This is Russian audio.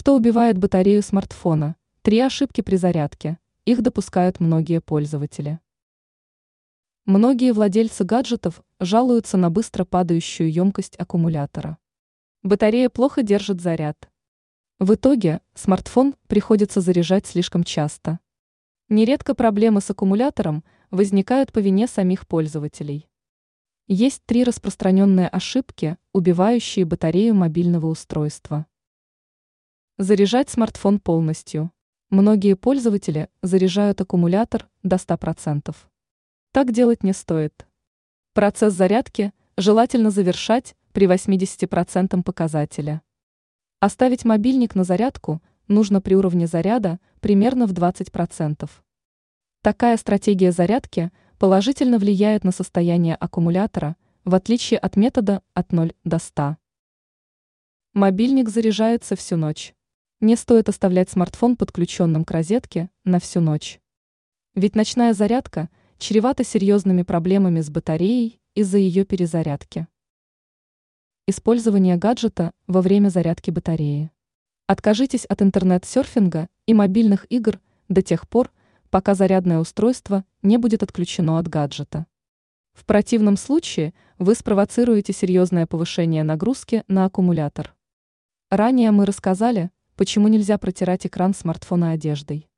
Что убивает батарею смартфона? Три ошибки при зарядке. Их допускают многие пользователи. Многие владельцы гаджетов жалуются на быстро падающую емкость аккумулятора. Батарея плохо держит заряд. В итоге смартфон приходится заряжать слишком часто. Нередко проблемы с аккумулятором возникают по вине самих пользователей. Есть три распространенные ошибки, убивающие батарею мобильного устройства. Заряжать смартфон полностью. Многие пользователи заряжают аккумулятор до 100%. Так делать не стоит. Процесс зарядки желательно завершать при 80% показателя. Оставить мобильник на зарядку нужно при уровне заряда примерно в 20%. Такая стратегия зарядки положительно влияет на состояние аккумулятора, в отличие от метода от 0 до 100. Мобильник заряжается всю ночь. Не стоит оставлять смартфон подключенным к розетке на всю ночь. Ведь ночная зарядка чревата серьезными проблемами с батареей из-за ее перезарядки. Использование гаджета во время зарядки батареи. Откажитесь от интернет-серфинга и мобильных игр до тех пор, пока зарядное устройство не будет отключено от гаджета. В противном случае вы спровоцируете серьезное повышение нагрузки на аккумулятор. Ранее мы рассказали, почему нельзя протирать экран смартфона одеждой.